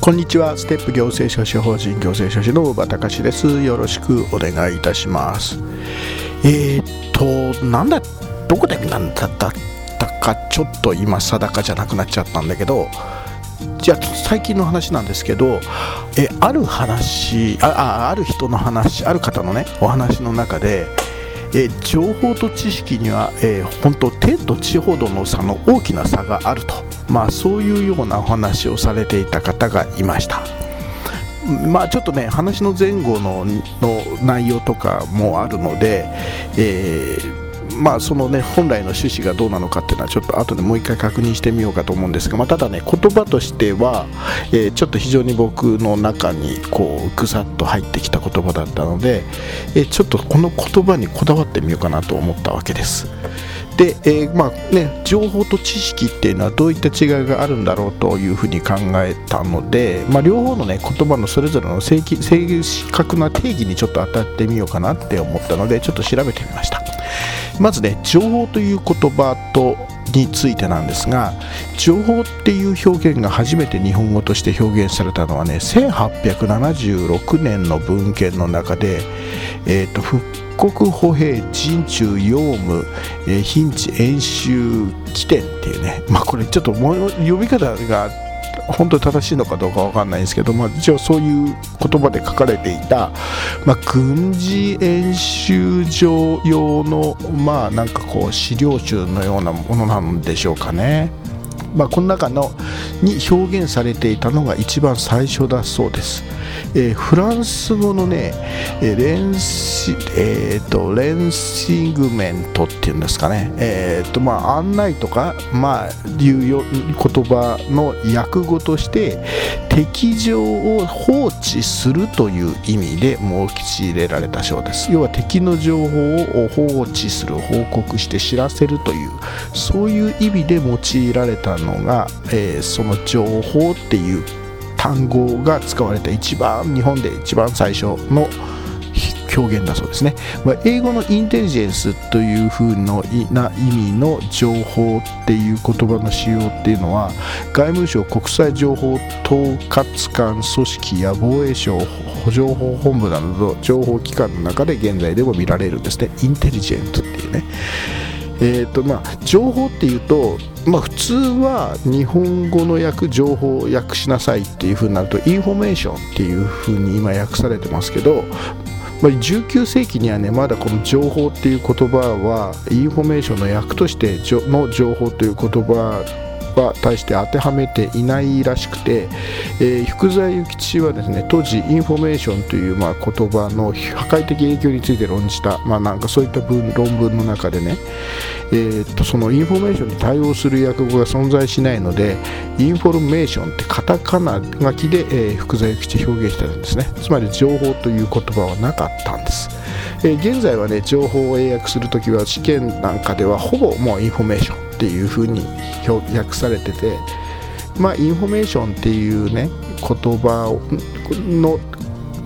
こんにちは。ステップ行政書士法人行政書士の大場隆です。よろしくお願いいたします。えー、っとなんだどこでなんだったかちょっと今定かじゃなくなっちゃったんだけどじゃあ最近の話なんですけどえある話あある人の話ある方のねお話の中でえ情報と知識には、えー、本当天と地ほどの差の大きな差があると、まあ、そういうようなお話をされていた方がいました。まあ、ちょっとね話の前後の内容とかもあるので、えーまあそのね本来の趣旨がどうなのかっていうのはちょっと後でもう一回確認してみようかと思うんですが、まあ、ただね言葉としては、えー、ちょっと非常に僕の中にこうぐさっと入ってきた言葉だったので、えー、ちょっとこの言葉にこだわってみようかなと思ったわけです。で、えー、まあね、情報と知識っていうのはどういった違いがあるんだろうというふうに考えたので、まあ、両方の、ね、言葉のそれぞれの正正確な定義にちょっと当たってみようかなって思ったのでちょっと調べてみました。まずね情報という言葉とについてなんですが情報っていう表現が初めて日本語として表現されたのはね1876年の文献の中で、えーと、復刻歩兵陣中用務、えー、貧地演習起点っていうねまあこれちょっともう読み方が本当に正しいのかどうか分かんないんですけど、まあ、一応そういう言葉で書かれていた、まあ、軍事演習場用の、まあ、なんかこう資料集のようなものなんでしょうかね。まあ、この中のに表現されていたのが一番最初だそうです。えー、フランス語のね、えレンシ、えーと、レンシグメントっていうんですかね、えーとまあ、案内とか、まあ、いうよ言葉の訳語として敵情を放置するという意味で用いれられた章です要は敵の情報を放置する報告して知らせるというそういう意味で用いられたのが、えー、その情報っていう単語が使われた一番日本で一番最初の表現だそうですね、まあ、英語のインテリジェンスという風のな意味の情報っていう言葉の使用っていうのは外務省国際情報統括官組織や防衛省情報本部など情報機関の中で現在でも見られるんですね。インテリジェントっていうね。えーとまあ、情報っていうとまあ、普通は日本語の訳情報を訳しなさいっていうふうになるとインフォメーションっていうふうに今訳されてますけど、まあ、19世紀にはねまだこの情報っていう言葉はインフォメーションの訳としての情報という言葉は対して当てはめていないらしくて、えー、福沢諭吉はですね当時インフォメーションというまあ言葉の破壊的影響について論じた、まあ、なんかそういった文論文の中でね、えー、とそのインフォメーションに対応する訳語が存在しないのでインフォルメーションってカタカナ書きで、えー、福沢諭吉表現してるんですね。つまり情報という言葉はなかったんです。えー、現在はね情報を英訳するときは試験なんかではほぼもうインフォメーション。っていうふうに訳されててまあインフォメーションっていうね言葉の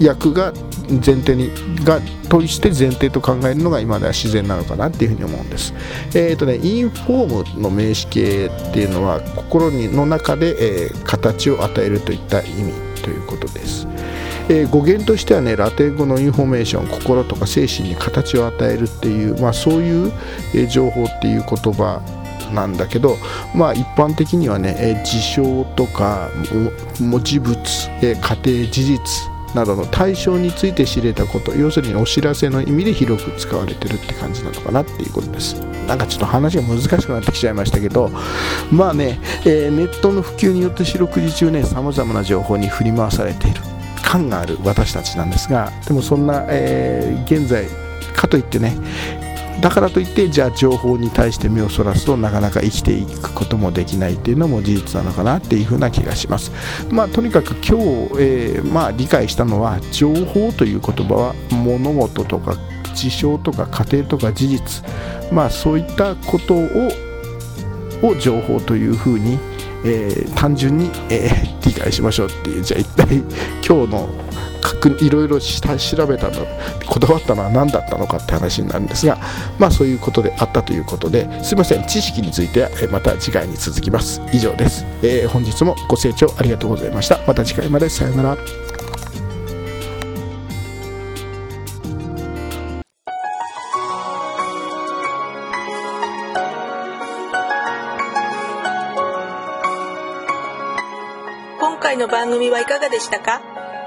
訳が前提にがとして前提と考えるのが今では自然なのかなっていうふうに思うんです。えっ、ー、とね inform の名詞形っていうのは心にの中で、えー、形を与えるといった意味ということです。えー、語源としてはねラテン語のインフォメーション心とか精神に形を与えるっていう、まあ、そういう、え、情報っていう言葉なんだけど、まあ、一般的にはね、えー、事象とか文字物、えー、家庭事実などの対象について知れたこと要するにお知らせの意味で広く使われてるって感じなのかなっていうことです。なんかちょっと話が難しくなってきちゃいましたけどまあね、えー、ネットの普及によって四六時中ねさまざまな情報に振り回されている感がある私たちなんですがでもそんな、えー、現在かといってねだからといってじゃあ情報に対して目をそらすとなかなか生きていくこともできないっていうのも事実なのかなっていうふうな気がします。まあとにかく今日、えー、まあ、理解したのは情報という言葉は物事とか事象とか過程とか事実。まあそういったことをを情報というふうに、えー、単純に、えー、理解しましょうっていうじゃあ一体今日のいろいろ調べたのこだわったのは何だったのかって話になるんですがまあそういうことであったということですいません知識についてはまた次回に続きます。以上です、えー、本日もご清聴ありがとうございました。また次回まで。さようなら。今回の番組はいかがでしたか？